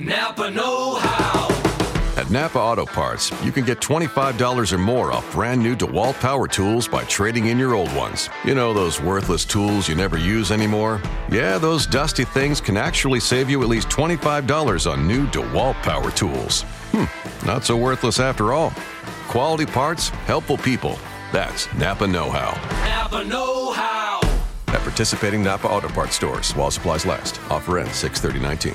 Napa Know How. At Napa Auto Parts, you can get $25 or more off brand new DeWalt power tools by trading in your old ones. You know, those worthless tools you never use anymore? Yeah, those dusty things can actually save you at least $25 on new DeWalt power tools. Hmm, not so worthless after all. Quality parts, helpful people. That's Napa Know How. Napa Know How. At participating Napa Auto Parts stores while supplies last. Offer ends 63019.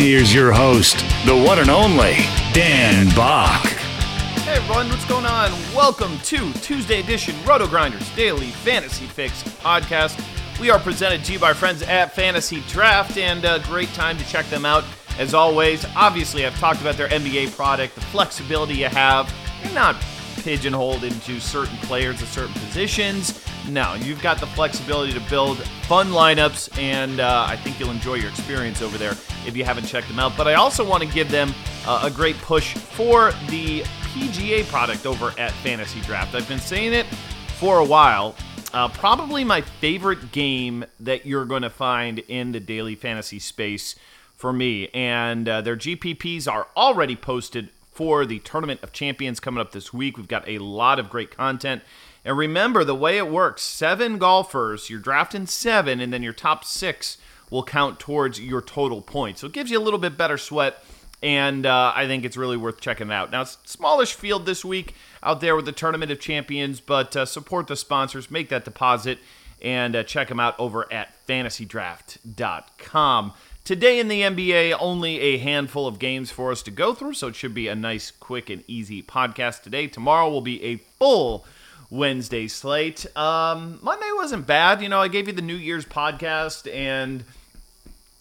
Here's your host, the one and only Dan Back. Hey everyone, what's going on? Welcome to Tuesday edition Roto Grinders Daily Fantasy Fix podcast. We are presented to you by friends at Fantasy Draft, and a great time to check them out. As always, obviously, I've talked about their NBA product, the flexibility you have. You're not pigeonholed into certain players at certain positions. No, you've got the flexibility to build fun lineups, and uh, I think you'll enjoy your experience over there if you haven't checked them out. But I also want to give them uh, a great push for the PGA product over at Fantasy Draft. I've been saying it for a while. Uh, probably my favorite game that you're going to find in the daily fantasy space for me. And uh, their GPPs are already posted for the Tournament of Champions coming up this week. We've got a lot of great content. And remember the way it works seven golfers, you're drafting seven, and then your top six will count towards your total points. So it gives you a little bit better sweat, and uh, I think it's really worth checking out. Now, it's smallish field this week out there with the Tournament of Champions, but uh, support the sponsors, make that deposit, and uh, check them out over at fantasydraft.com. Today in the NBA, only a handful of games for us to go through, so it should be a nice, quick, and easy podcast today. Tomorrow will be a full Wednesday slate. Um, Monday wasn't bad. You know, I gave you the New Year's podcast, and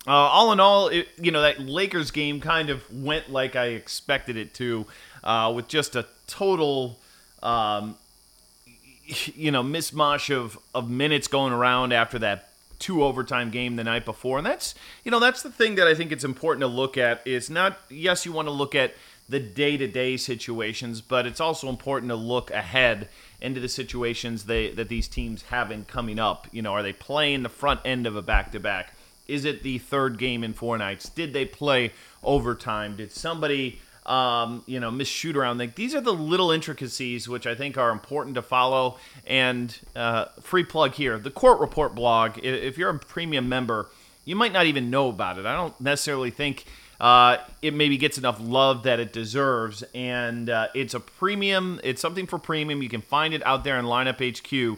uh, all in all, it, you know, that Lakers game kind of went like I expected it to, uh, with just a total, um, you know, mismatch of, of minutes going around after that two overtime game the night before. And that's, you know, that's the thing that I think it's important to look at is not, yes, you want to look at the day to day situations, but it's also important to look ahead into the situations they, that these teams have in coming up. You know, are they playing the front end of a back to back? Is it the third game in four nights? Did they play overtime? Did somebody, um, you know, miss shoot around? Like these are the little intricacies which I think are important to follow. And uh, free plug here: the Court Report blog. If you're a premium member, you might not even know about it. I don't necessarily think uh, it maybe gets enough love that it deserves. And uh, it's a premium, it's something for premium. You can find it out there in Lineup HQ.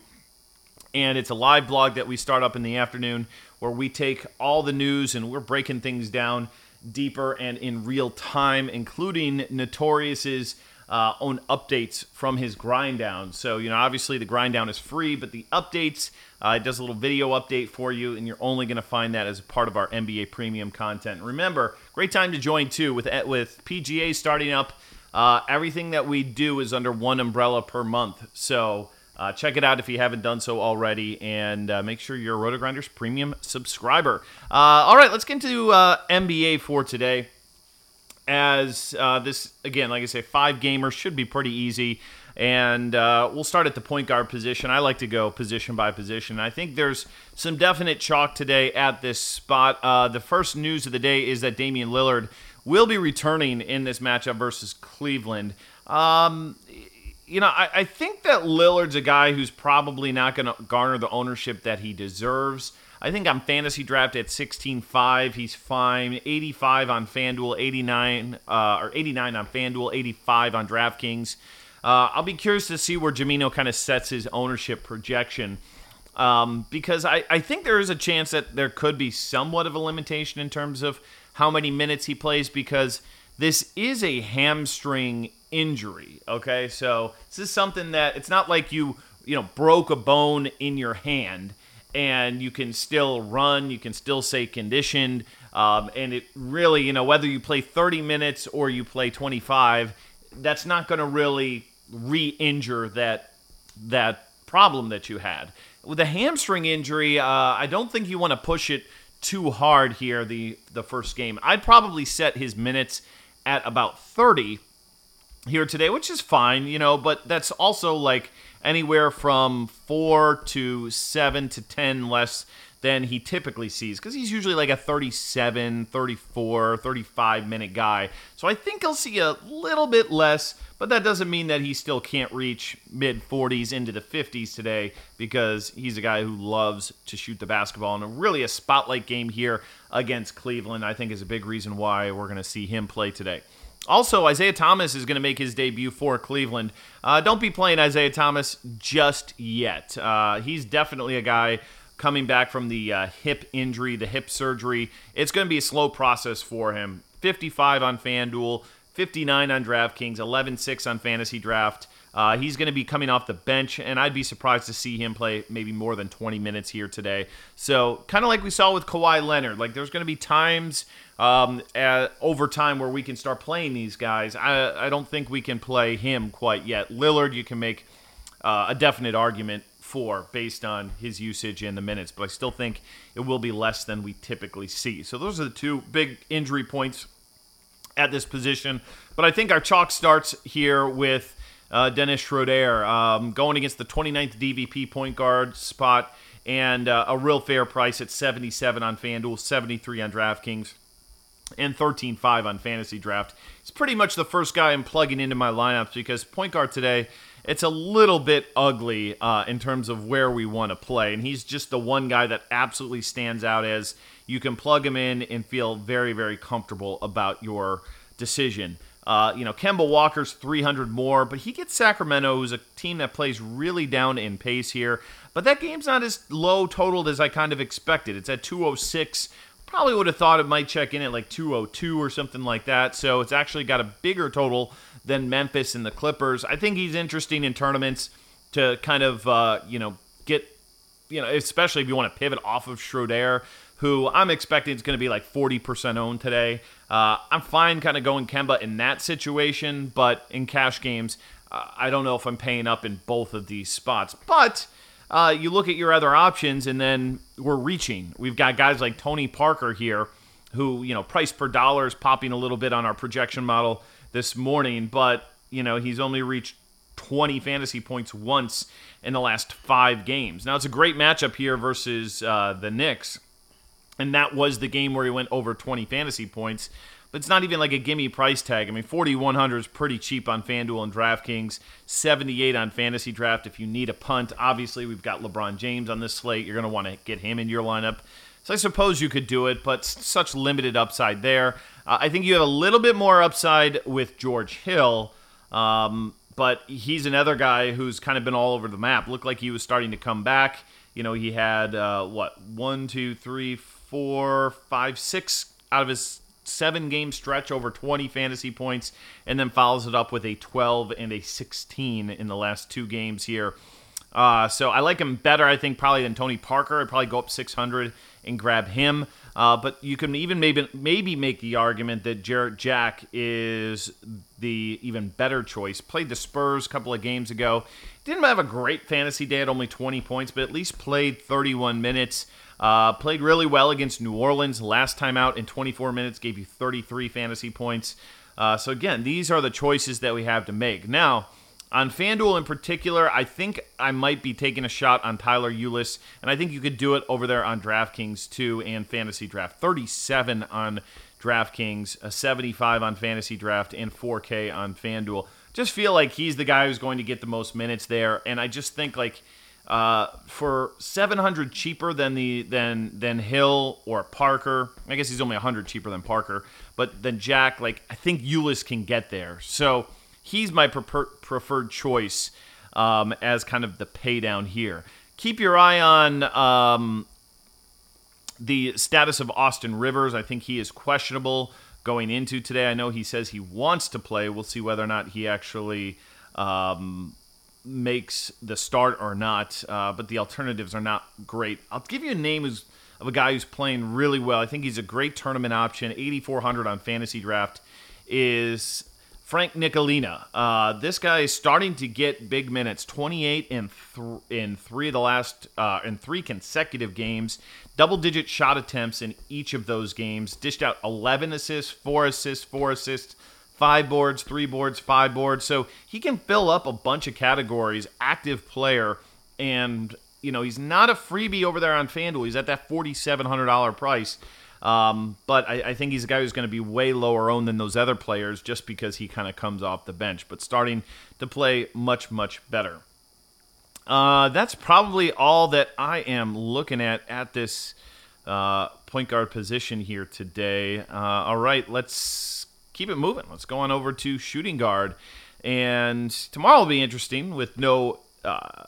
And it's a live blog that we start up in the afternoon where we take all the news and we're breaking things down deeper and in real time, including Notorious's uh, own updates from his grind down. So, you know, obviously the grind down is free, but the updates, uh, it does a little video update for you, and you're only going to find that as part of our NBA premium content. Remember, great time to join too with with PGA starting up. Uh, everything that we do is under one umbrella per month. So uh, check it out if you haven't done so already, and uh, make sure you're a Roto Grinders premium subscriber. Uh, all right, let's get into uh, NBA for today. As uh, this again, like I say, five gamers should be pretty easy. And uh, we'll start at the point guard position. I like to go position by position. I think there's some definite chalk today at this spot. The first news of the day is that Damian Lillard will be returning in this matchup versus Cleveland. Um, you know, I, I, think that Lillard's a guy who's probably not going to garner the ownership that he deserves. I think on fantasy draft at 16.5, he's fine. 85 on FanDuel, 89 uh, or 89 on FanDuel, 85 on DraftKings. Uh, I'll be curious to see where Jamino kind of sets his ownership projection. Um, because I, I think there is a chance that there could be somewhat of a limitation in terms of how many minutes he plays because this is a hamstring injury. Okay, so this is something that it's not like you you know broke a bone in your hand and you can still run, you can still stay conditioned, um, and it really, you know, whether you play 30 minutes or you play 25, that's not going to really re-injure that that problem that you had. With a hamstring injury, uh, I don't think you want to push it too hard here. The the first game, I'd probably set his minutes at about 30 here today, which is fine, you know, but that's also like anywhere from four to seven to 10 less than he typically sees because he's usually like a 37, 34, 35 minute guy. So I think he'll see a little bit less, but that doesn't mean that he still can't reach mid 40s into the 50s today because he's a guy who loves to shoot the basketball. And really, a spotlight game here against Cleveland, I think, is a big reason why we're going to see him play today. Also, Isaiah Thomas is going to make his debut for Cleveland. Uh, don't be playing Isaiah Thomas just yet. Uh, he's definitely a guy coming back from the uh, hip injury, the hip surgery. It's going to be a slow process for him. 55 on FanDuel, 59 on DraftKings, 11 6 on Fantasy Draft. Uh, he's going to be coming off the bench, and I'd be surprised to see him play maybe more than 20 minutes here today. So, kind of like we saw with Kawhi Leonard, like there's going to be times um, at, over time where we can start playing these guys. I, I don't think we can play him quite yet. Lillard, you can make uh, a definite argument for based on his usage in the minutes, but I still think it will be less than we typically see. So, those are the two big injury points at this position. But I think our chalk starts here with uh, Dennis Schroeder um, going against the 29th DVP point guard spot and uh, a real fair price at 77 on FanDuel, 73 on DraftKings, and 13.5 on Fantasy Draft. It's pretty much the first guy I'm plugging into my lineups because point guard today, it's a little bit ugly uh, in terms of where we want to play, and he's just the one guy that absolutely stands out as you can plug him in and feel very, very comfortable about your decision. Uh, you know, Kemba Walker's 300 more, but he gets Sacramento, who's a team that plays really down in pace here. But that game's not as low totaled as I kind of expected. It's at 206. Probably would have thought it might check in at like 202 or something like that. So it's actually got a bigger total than Memphis and the Clippers. I think he's interesting in tournaments to kind of, uh, you know, get, you know, especially if you want to pivot off of Schroeder who I'm expecting is going to be like 40% owned today. Uh, I'm fine kind of going Kemba in that situation, but in cash games, uh, I don't know if I'm paying up in both of these spots. But uh, you look at your other options, and then we're reaching. We've got guys like Tony Parker here, who, you know, price per dollar is popping a little bit on our projection model this morning, but, you know, he's only reached 20 fantasy points once in the last five games. Now, it's a great matchup here versus uh, the Knicks and that was the game where he went over 20 fantasy points. But it's not even like a gimme price tag. I mean, 4100 is pretty cheap on FanDuel and DraftKings. 78 on Fantasy Draft if you need a punt. Obviously, we've got LeBron James on this slate. You're going to want to get him in your lineup. So I suppose you could do it, but such limited upside there. Uh, I think you have a little bit more upside with George Hill, um, but he's another guy who's kind of been all over the map. Looked like he was starting to come back. You know, he had uh, what one, two, three, four, five, six out of his seven game stretch over 20 fantasy points, and then follows it up with a 12 and a 16 in the last two games here. Uh, so I like him better, I think, probably than Tony Parker. I'd probably go up 600 and grab him. Uh, but you can even maybe maybe make the argument that Jarrett Jack is the even better choice. Played the Spurs a couple of games ago. Didn't have a great fantasy day at only 20 points, but at least played 31 minutes. Uh, played really well against New Orleans last time out in 24 minutes, gave you 33 fantasy points. Uh, so, again, these are the choices that we have to make. Now, on FanDuel in particular, I think I might be taking a shot on Tyler Ulis, and I think you could do it over there on DraftKings too and Fantasy Draft. 37 on DraftKings, a 75 on Fantasy Draft, and 4K on FanDuel. Just feel like he's the guy who's going to get the most minutes there, and I just think like uh, for 700 cheaper than the than than Hill or Parker. I guess he's only 100 cheaper than Parker, but then Jack. Like I think Ulis can get there, so he's my prefer- preferred choice um, as kind of the pay down here. Keep your eye on um, the status of Austin Rivers. I think he is questionable going into today. I know he says he wants to play. We'll see whether or not he actually. Um, makes the start or not, uh, but the alternatives are not great. I'll give you a name of a guy who's playing really well. I think he's a great tournament option. 8,400 on fantasy draft is Frank Ntilikina. Uh, this guy is starting to get big minutes. 28 in th- in three of the last uh, in three consecutive games. Double digit shot attempts in each of those games. Dished out 11 assists, four assists, four assists, five boards, three boards, five boards. So he can fill up a bunch of categories. Active player, and you know he's not a freebie over there on FanDuel. He's at that forty-seven hundred dollar price. Um, but I, I, think he's a guy who's going to be way lower owned than those other players just because he kind of comes off the bench, but starting to play much, much better. Uh, that's probably all that I am looking at at this uh, point guard position here today. Uh, all right, let's keep it moving. Let's go on over to shooting guard. And tomorrow will be interesting with no uh,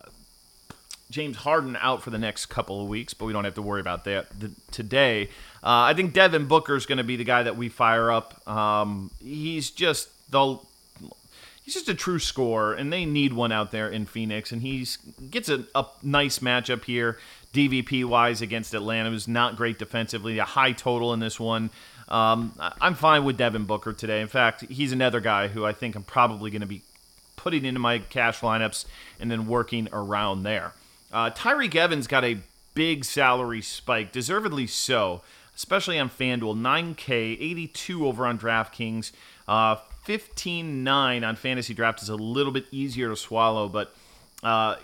James Harden out for the next couple of weeks, but we don't have to worry about that today. Uh, I think Devin Booker is going to be the guy that we fire up. Um, he's just the he's just a true scorer, and they need one out there in Phoenix. And he gets a, a, nice matchup here, DVP wise, against Atlanta, who's not great defensively. A high total in this one. Um, I'm fine with Devin Booker today. In fact, he's another guy who I think I'm probably going to be putting into my cash lineups and then working around there. Uh, Tyreke Evans got a big salary spike, deservedly so especially on FanDuel. 9K, 82 over on DraftKings. Uh, 15.9 on Fantasy Draft is a little bit easier to swallow, but uh,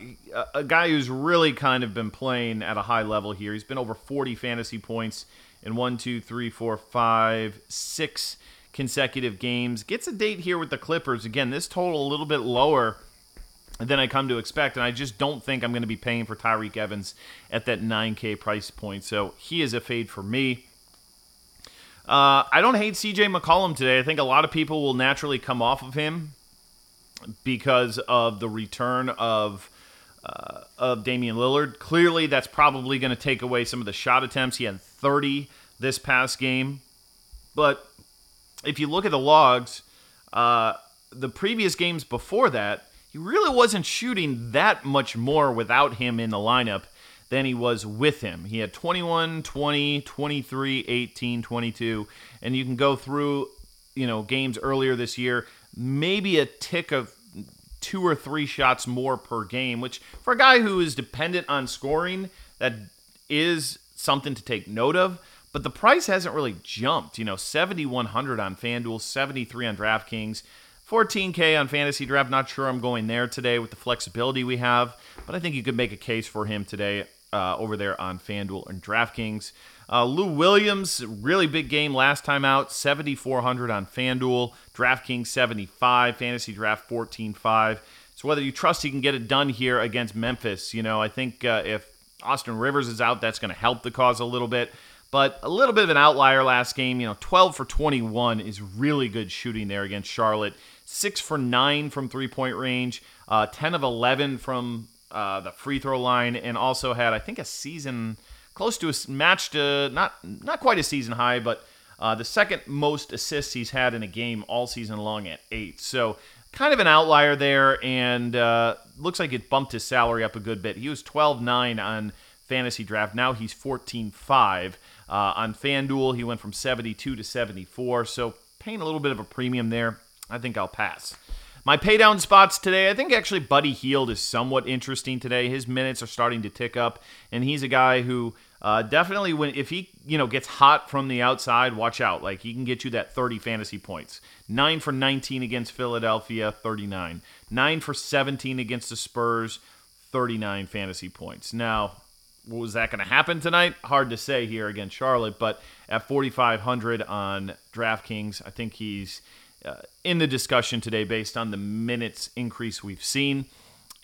a guy who's really kind of been playing at a high level here. He's been over 40 fantasy points in one, two, three, four, five, six consecutive games. Gets a date here with the Clippers. Again, this total a little bit lower than I come to expect. And I just don't think I'm going to be paying for Tyreke Evans at that 9K price point. So he is a fade for me. Uh, I don't hate CJ McCollum today. I think a lot of people will naturally come off of him because of the return of uh, of Damian Lillard. Clearly, that's probably going to take away some of the shot attempts. He had 30 this past game, but if you look at the logs, uh, the previous games before that, he really wasn't shooting that much more without him in the lineup than he was with him. He had 21, 20, 23, 18, 22, and you can go through, you know, games earlier this year, maybe a tick of two or three shots more per game, which for a guy who is dependent on scoring, that is something to take note of. But the price hasn't really jumped. You know, 7,100 on FanDuel, 73 on DraftKings. 14K on fantasy draft. Not sure I'm going there today with the flexibility we have, but I think you could make a case for him today uh, over there on FanDuel and DraftKings. Uh, Lou Williams, really big game last time out, 7,400 on FanDuel, DraftKings 75, fantasy draft 14.5. So whether you trust he can get it done here against Memphis, you know, I think uh, if Austin Rivers is out, that's going to help the cause a little bit. But a little bit of an outlier last game, you know, 12 for 21 is really good shooting there against Charlotte six for nine from three point range, uh, 10 of 11 from uh, the free throw line, and also had, I think, a season close to a matched, uh, not, not quite a season high, but uh, the second most assists he's had in a game all season long at eight. So kind of an outlier there, and uh, looks like it bumped his salary up a good bit. He was 12 9 on fantasy draft. Now he's 14 5. Uh, on FanDuel, he went from 72 to 74. So paying a little bit of a premium there. I think I'll pass. My paydown spots today, I think actually Buddy Hield is somewhat interesting today. His minutes are starting to tick up, and he's a guy who uh, definitely, when if he you know gets hot from the outside, watch out. Like he can get you that 30 fantasy points. Nine for 19 against Philadelphia, 39. Nine for 17 against the Spurs, 39 fantasy points. Now, was that going to happen tonight? Hard to say here against Charlotte, but at 4,500 on DraftKings, I think he's uh, in the discussion today based on the minutes increase we've seen.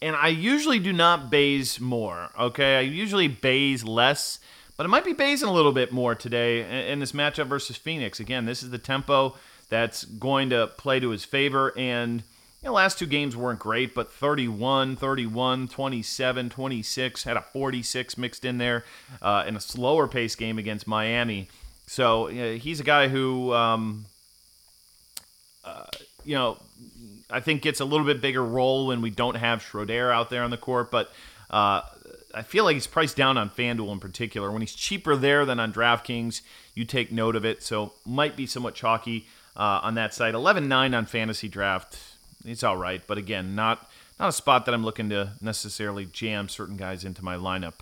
And I usually do not baze more, okay? I usually baze less, but it might be bazing a little bit more today in this matchup versus Phoenix. Again, this is the tempo that's going to play to his favor. And you know, last two games weren't great, but 31, 31, 27, 26, had a 46 mixed in there uh, in a slower pace game against Miami. So he's a guy who um, uh, you know, I think gets a little bit bigger role when we don't have Schroeder out there on the court, but uh, I feel like he's priced down on FanDuel in particular. When he's cheaper there than on DraftKings, you take note of it. So might be somewhat chalky uh, on that side. 11-9 on Fantasy Draft. It's all right, but again, not not a spot that I'm looking to necessarily jam certain guys into my lineup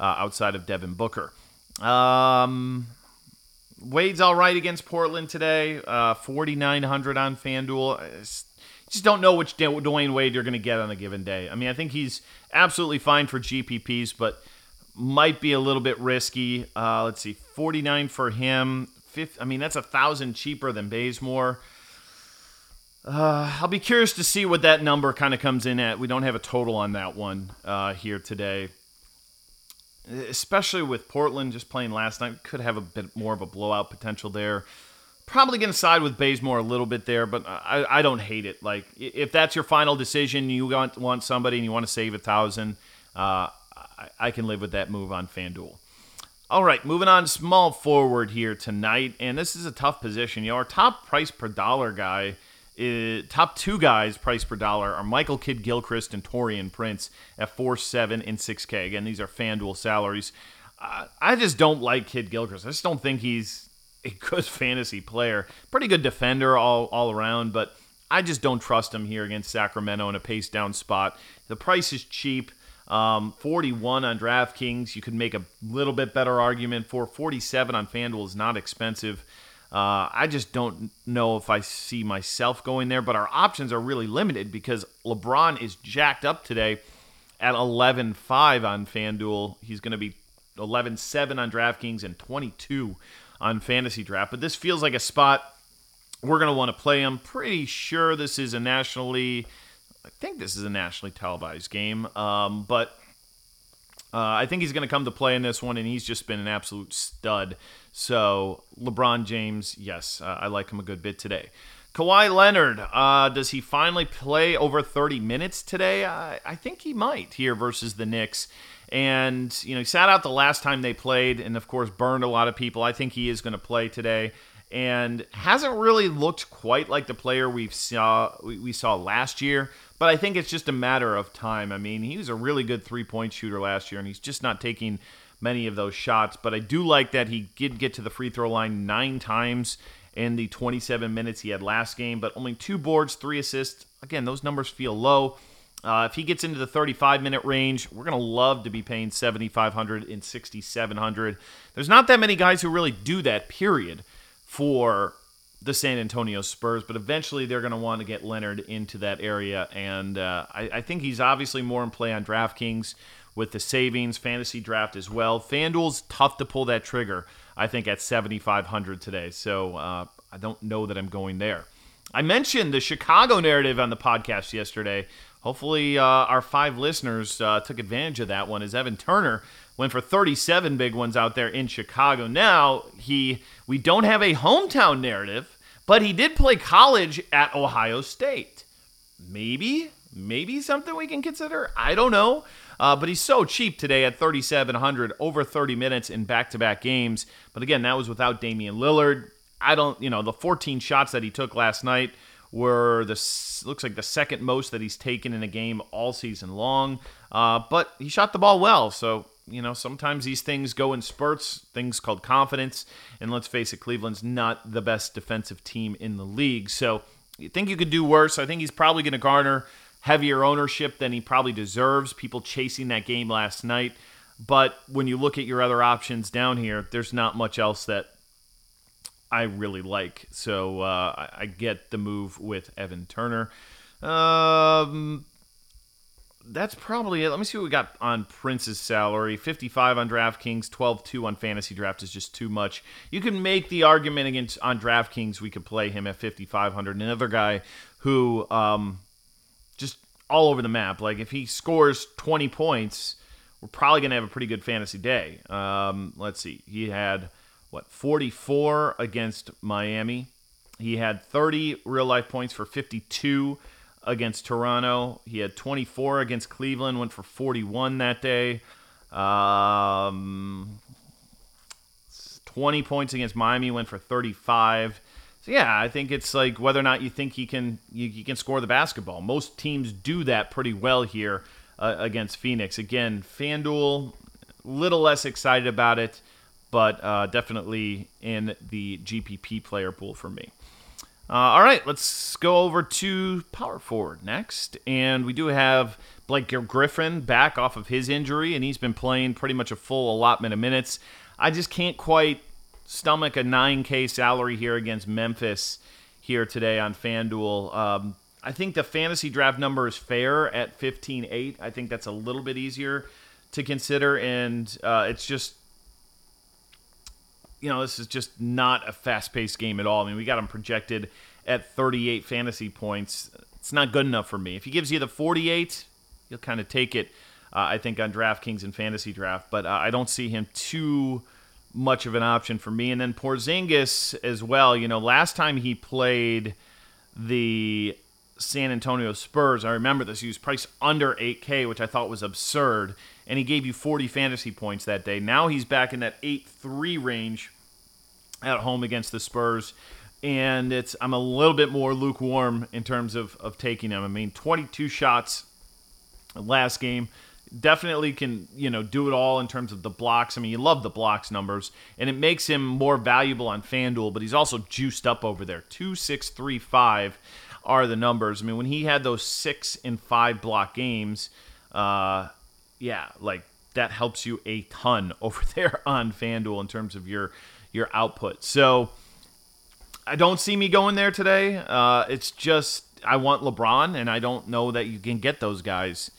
uh, outside of Devin Booker. Um, Wade's all right against Portland today. Uh, 4,900 on FanDuel. I just don't know which Dwyane Wade you're going to get on a given day. I mean, I think he's absolutely fine for GPPs, but might be a little bit risky. Uh, let's see, 49 for him. Fifth, I mean, that's a thousand cheaper than Bazemore. Uh, I'll be curious to see what that number kind of comes in at. We don't have a total on that one uh, here today especially with Portland just playing last night, could have a bit more of a blowout potential there. Probably going to side with Bazemore a little bit there, but I, I don't hate it. Like if that's your final decision, you want want somebody and you want to save a thousand, uh, I, I can live with that move on FanDuel. All right, moving on, small forward here tonight, and this is a tough position. You know, our top price per dollar guy uh, top two guys price per dollar are Michael Kidd Gilchrist and Taurean Prince at four, seven, and six K. Again, these are FanDuel salaries. Uh, I just don't like Kidd Gilchrist. I just don't think he's a good fantasy player. Pretty good defender all all around, but I just don't trust him here against Sacramento in a pace down spot. The price is cheap. Um, 41 on DraftKings. You could make a little bit better argument for 47 on FanDuel is not expensive. Uh, I just don't know if I see myself going there, but our options are really limited because LeBron is jacked up today at 11 5 on FanDuel. He's going to be 11 7 on DraftKings and 22 on Fantasy Draft. But this feels like a spot we're going to want to play him. Pretty sure this is a nationally, I think this is a nationally televised game, um, but uh, I think he's going to come to play in this one, and he's just been an absolute stud. So LeBron James, yes, uh, I like him a good bit today. Kawhi Leonard, uh, does he finally play over 30 minutes today? I, I think he might here versus the Knicks. And, you know, he sat out the last time they played and, of course, burned a lot of people. I think he is going to play today and hasn't really looked quite like the player we saw we saw last year. But I think it's just a matter of time. I mean, he was a really good three point shooter last year, and he's just not taking many of those shots. But I do like that he did get to the free throw line nine times in the 27 minutes he had last game, but only two boards, three assists. Again, those numbers feel low. Uh, if he gets into the 35 minute range, we're going to love to be paying 7,500 and 6,700. There's not that many guys who really do that, period, for the San Antonio Spurs, but eventually they're going to want to get Leonard into that area. And uh, I, I, think he's obviously more in play on DraftKings with the savings fantasy draft as well. FanDuel's tough to pull that trigger, I think, at 7,500 today. So uh, I don't know that I'm going there. I mentioned the Chicago narrative on the podcast yesterday. Hopefully, uh, our five listeners uh, took advantage of that one as Evan Turner went for 37 big ones out there in Chicago. Now, he we don't have a hometown narrative, but he did play college at Ohio State. Maybe, maybe something we can consider. I don't know. Uh, but he's so cheap today at 3,700, over 30 minutes in back to back games. But again, that was without Damian Lillard. I don't, you know, the 14 shots that he took last night were the looks like the second most that he's taken in a game all season long. Uh, but he shot the ball well, so you know sometimes these things go in spurts, things called confidence. And let's face it, Cleveland's not the best defensive team in the league, so you think you could do worse. I think he's probably going to garner heavier ownership than he probably deserves. People chasing that game last night. But when you look at your other options down here, there's not much else that I really like. So uh, I get the move with Evan Turner. Um, that's probably it. Let me see what we got on Prince's salary. 55 on DraftKings, 12-2 on Fantasy Draft is just too much. You can make the argument against on DraftKings we could play him at 5500. Another guy who um, just all over the map. Like if he scores 20 points, we're probably going to have a pretty good fantasy day. Um, let's see. He had what 44 against Miami. He had 30 real life points for 52 against Toronto. He had 24 against Cleveland, went for 41 that day. Um, 20 points against Miami, went for 35. So yeah, I think it's like whether or not you think he can you, you can score the basketball. Most teams do that pretty well here uh, against Phoenix. Again, FanDuel, little less excited about it, but uh, definitely in the GPP player pool for me. Uh, all right, let's go over to power forward next, and we do have Blake Griffin back off of his injury, and he's been playing pretty much a full allotment of minutes. I just can't quite stomach a 9K salary here against Memphis here today on FanDuel. Um, I think the fantasy draft number is fair at 15.8. I think that's a little bit easier to consider, and uh, it's just, you know, this is just not a fast paced game at all. I mean, we got him projected at 38 fantasy points. It's not good enough for me. If he gives you the 48, you'll kind of take it, uh, I think, on DraftKings and fantasy draft, but uh, I don't see him too much of an option for me. And then Porzingis as well. You know, last time he played the San Antonio Spurs, I remember this. He was priced under 8K, which I thought was absurd, and he gave you 40 fantasy points that day. Now he's back in that 8-3 range at home against the Spurs. And it's I'm a little bit more lukewarm in terms of, of taking him. I mean, 22 shots last game definitely can you know do it all in terms of the blocks. I mean, you love the blocks numbers, and it makes him more valuable on FanDuel. But he's also juiced up over there. Two, six, three, five are the numbers. I mean, when he had those six and five block games, uh, yeah, like that helps you a ton over there on FanDuel in terms of your your output. So I don't see me going there today. Uh, it's just I want LeBron, and I don't know that you can get those guys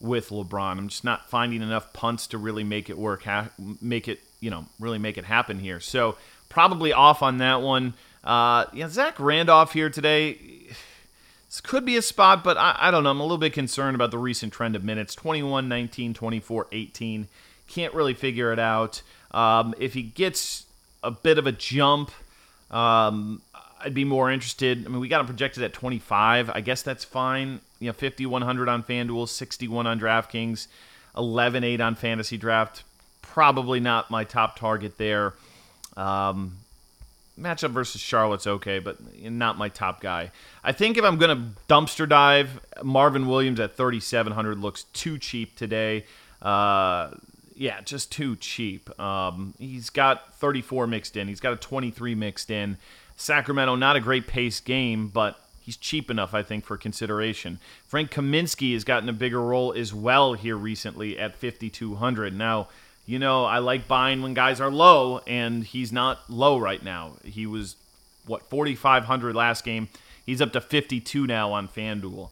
with LeBron. I'm just not finding enough punts to really make it work, ha- make it, you know, really make it happen here. So probably off on that one. Uh, yeah, Zach Randolph here today. This could be a spot, but I, I don't know. I'm a little bit concerned about the recent trend of minutes 21, 19, 24, 18. Can't really figure it out. Um, if he gets a bit of a jump, um, I'd be more interested. I mean, we got him projected at 25. I guess that's fine. You know, 5100 on FanDuel, 61 on DraftKings, 11.8 on Fantasy Draft. Probably not my top target there. Um, matchup versus Charlotte's okay, but not my top guy. I think if I'm going to dumpster dive, Marvin Williams at 3,700 looks too cheap today. Uh, yeah, just too cheap. Um, he's got 34 mixed in. He's got a 23 mixed in. Sacramento, not a great pace game, but he's cheap enough, I think, for consideration. Frank Kaminsky has gotten a bigger role as well here recently at 5,200. Now, you know, I like buying when guys are low, and he's not low right now. He was, what, 4,500 last game. He's up to 52 now on FanDuel.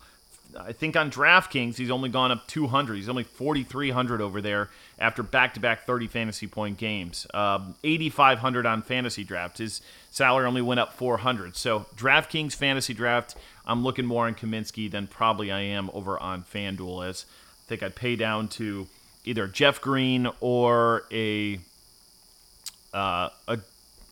I think on DraftKings, he's only gone up 200. He's only 4,300 over there after back to back 30 fantasy point games. Um, 8,500 on fantasy draft. His salary only went up 400. So, DraftKings fantasy draft, I'm looking more on Kaminsky than probably I am over on FanDuel, as I think I'd pay down to either Jeff Green or a, uh, a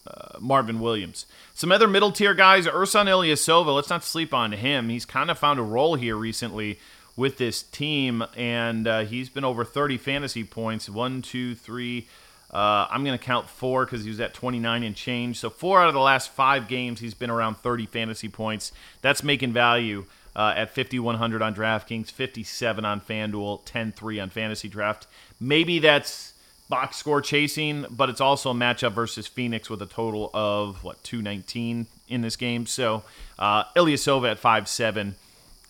uh, Marvin Williams. Some other middle tier guys, Ersan Ilyasova. Let's not sleep on him. He's kind of found a role here recently with this team, and uh, he's been over 30 fantasy points. One, two, three. Uh, I'm going to count four because he was at 29 and change. So four out of the last five games, he's been around 30 fantasy points. That's making value. Uh, at 5100 on DraftKings, 57 on FanDuel, 10-3 on Fantasy Draft. Maybe that's box score chasing, but it's also a matchup versus Phoenix with a total of what 219 in this game. So uh, Ilyasova at five seven,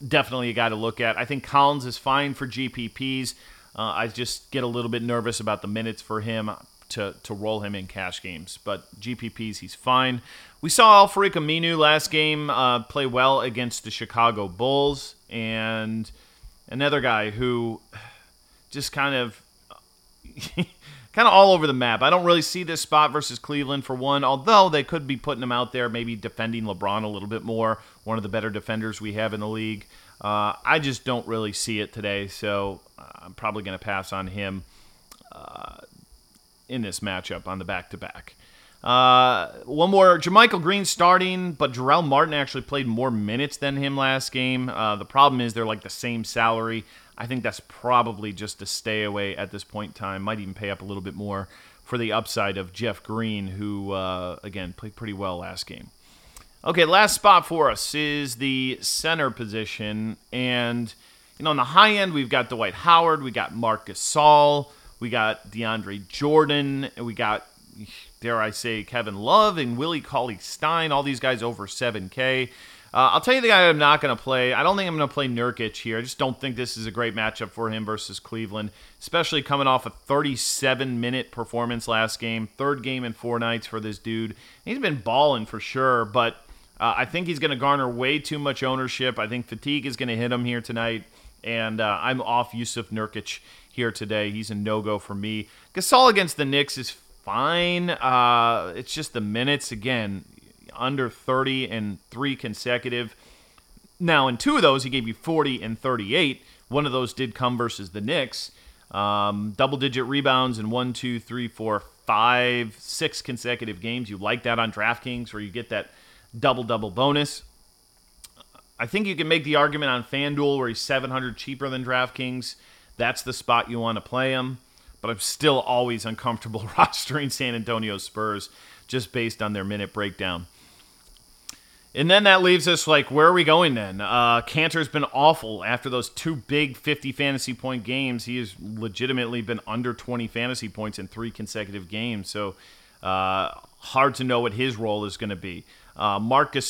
definitely a guy to look at. I think Collins is fine for GPPs. Uh, I just get a little bit nervous about the minutes for him to, to roll him in cash games, but GPPs he's fine. We saw Al-Farouq Aminu last game uh, play well against the Chicago Bulls, and another guy who just kind of kind of all over the map. I don't really see this spot versus Cleveland for one, although they could be putting him out there, maybe defending LeBron a little bit more, one of the better defenders we have in the league. Uh, I just don't really see it today, so I'm probably going to pass on him uh, in this matchup on the back to back. one more, JaMychal Green starting, but Jarell Martin actually played more minutes than him last game. Uh, the problem is they're like the same salary. I think that's probably just a stay away at this point in time. Might even pay up a little bit more for the upside of Jeff Green, who, uh, again, played pretty well last game. Okay, last spot for us is the center position. And, you know, on the high end, we've got Dwight Howard, we got Marcus Gasol, we got DeAndre Jordan, and we got, dare I say, Kevin Love and Willie Cauley Stein, all these guys over 7K. Uh, I'll tell you the guy I'm not going to play. I don't think I'm going to play Nurkic here. I just don't think this is a great matchup for him versus Cleveland, especially coming off a 37 minute performance last game, third game in four nights for this dude. He's been balling for sure, but uh, I think he's going to garner way too much ownership. I think fatigue is going to hit him here tonight, and uh, I'm off Jusuf Nurkic here today. He's a no go for me. Gasol against the Knicks is fine. Uh, it's just the minutes again under 30 and three consecutive. Now, in two of those, he gave you 40 and 38. One of those did come versus the Knicks. Um, double digit rebounds in one, two, three, four, five, six consecutive games. You like that on DraftKings where you get that double double bonus. I think you can make the argument on FanDuel where he's 700 cheaper than DraftKings. That's the spot you want to play him. But I'm still always uncomfortable rostering San Antonio Spurs just based on their minute breakdown. And then that leaves us like, where are we going then? Uh, Kanter's been awful after those two big 50 fantasy point games. He has legitimately been under 20 fantasy points in three consecutive games. So uh, hard to know what his role is going to be. Uh, Marc I,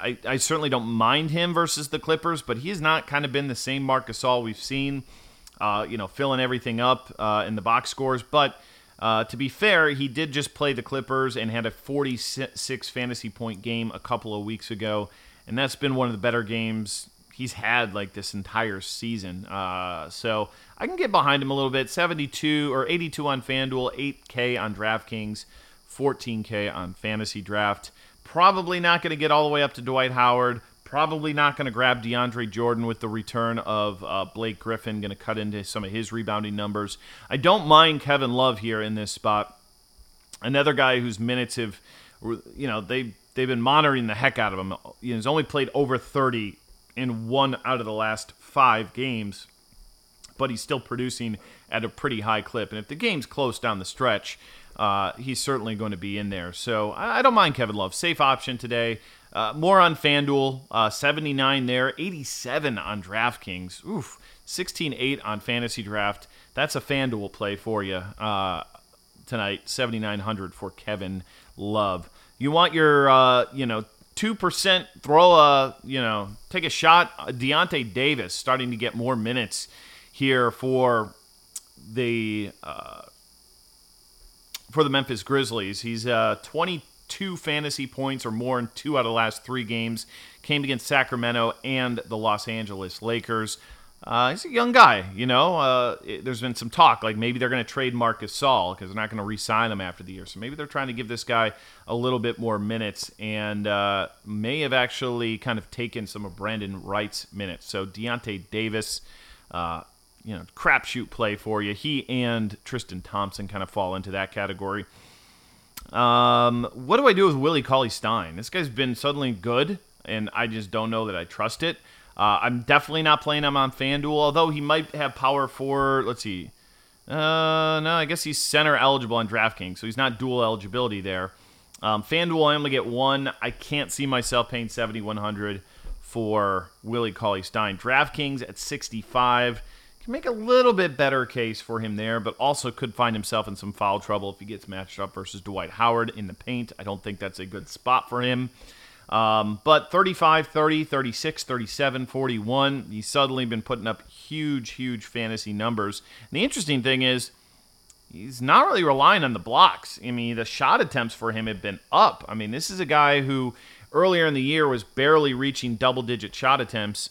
I, I, certainly don't mind him versus the Clippers, but he has not kind of been the same Marc Gasol we've seen, uh, you know, filling everything up uh, in the box scores. But uh, to be fair, he did just play the Clippers and had a 46 fantasy point game a couple of weeks ago, and that's been one of the better games he's had like this entire season. Uh, so I can get behind him a little bit. 72 or 82 on FanDuel, 8K on DraftKings, 14K on Fantasy Draft. Probably not going to get all the way up to Dwight Howard. Probably not going to grab DeAndre Jordan with the return of uh, Blake Griffin, going to cut into some of his rebounding numbers. I don't mind Kevin Love here in this spot. Another guy whose minutes have, you know, they they've been monitoring the heck out of him. You know, he's only played over 30 in one out of the last five games, but he's still producing at a pretty high clip. And if the game's close down the stretch, uh, he's certainly going to be in there. So I, I don't mind Kevin Love. Safe option today. Uh, more on FanDuel, uh, 79 there, 87 on DraftKings. Oof, 16-8 on Fantasy Draft. That's a FanDuel play for you uh, tonight. 7,900 for Kevin Love. You want your, uh, you know, two percent throw a, you know, take a shot. Deyonta Davis starting to get more minutes here for the uh, for the Memphis Grizzlies. He's uh, 20 two fantasy points or more in two out of the last three games. Came against Sacramento and the Los Angeles Lakers. Uh, he's a young guy, you know. Uh, it, there's been some talk like maybe they're going to trade Marc Gasol because they're not going to re-sign him after the year. So maybe they're trying to give this guy a little bit more minutes and uh, may have actually kind of taken some of Brandan Wright's minutes. So Deyonta Davis, uh, you know, crapshoot play for you. He and Tristan Thompson kind of fall into that category. Um, what do I do with Willie Cauley Stein? This guy's been suddenly good, and I just don't know that I trust it. Uh, I'm definitely not playing him on FanDuel, although he might have power for, let's see. Uh, no, I guess he's center eligible on DraftKings, so he's not dual eligibility there. Um, FanDuel, I only get one. I can't see myself paying 7100 for Willie Cauley Stein. DraftKings at 65 make a little bit better case for him there, but also could find himself in some foul trouble if he gets matched up versus Dwight Howard in the paint. I don't think that's a good spot for him. Um, but 35, 30, 36, 37, 41, he's suddenly been putting up huge, huge fantasy numbers. And the interesting thing is, he's not really relying on the blocks. I mean, the shot attempts for him have been up. I mean, this is a guy who earlier in the year was barely reaching double digit shot attempts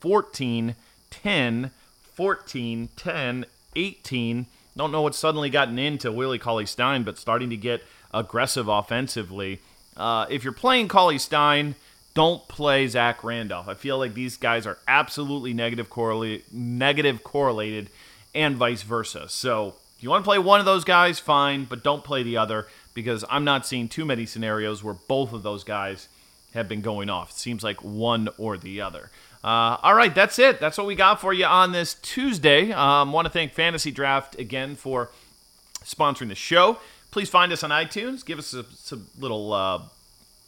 14, 10, 14, 10, 18. Don't know what's suddenly gotten into Willie Cauley Stein, but starting to get aggressive offensively. Uh, if you're playing Cauley Stein, don't play Zach Randolph. I feel like these guys are absolutely negative, correlate, negative correlated, and vice versa. So if you want to play one of those guys, fine, but don't play the other because I'm not seeing too many scenarios where both of those guys have been going off. It seems like one or the other. Uh, all right, that's it. That's what we got for you on this Tuesday. Um, Want to thank Fantasy Draft again for sponsoring the show. Please find us on iTunes. Give us a, a little uh,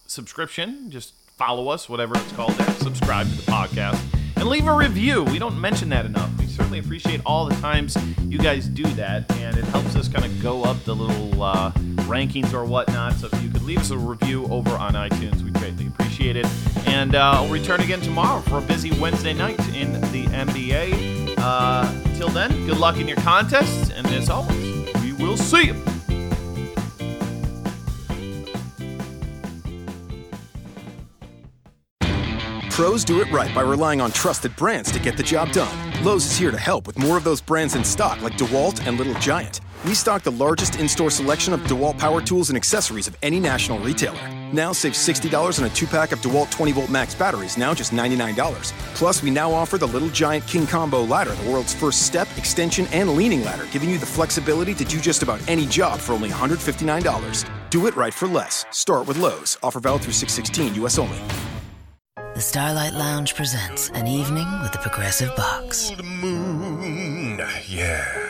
subscription. Just follow us, whatever it's called there. Subscribe to the podcast and leave a review. We don't mention that enough. We certainly appreciate all the times you guys do that, and it helps us kind of go up the little uh, rankings or whatnot. So if you could leave us a review over on iTunes, appreciate it. And uh, I'll return again tomorrow for a busy Wednesday night in the NBA. Uh, until then, good luck in your contests, and as always, we will see you. Pros do it right by relying on trusted brands to get the job done. Lowe's is here to help with more of those brands in stock, like DeWalt and Little Giant. We stock the largest in store selection of DeWalt power tools and accessories of any national retailer. Now save $60 on a two pack of DeWalt 20 volt max batteries, now just $99. Plus, we now offer the Little Giant King Combo ladder, the world's first step, extension, and leaning ladder, giving you the flexibility to do just about any job for only $159. Do it right for less. Start with Lowe's. Offer valid through 616, U.S. only. The Starlight Lounge presents an evening with the Progressive Box. Old moon, yeah.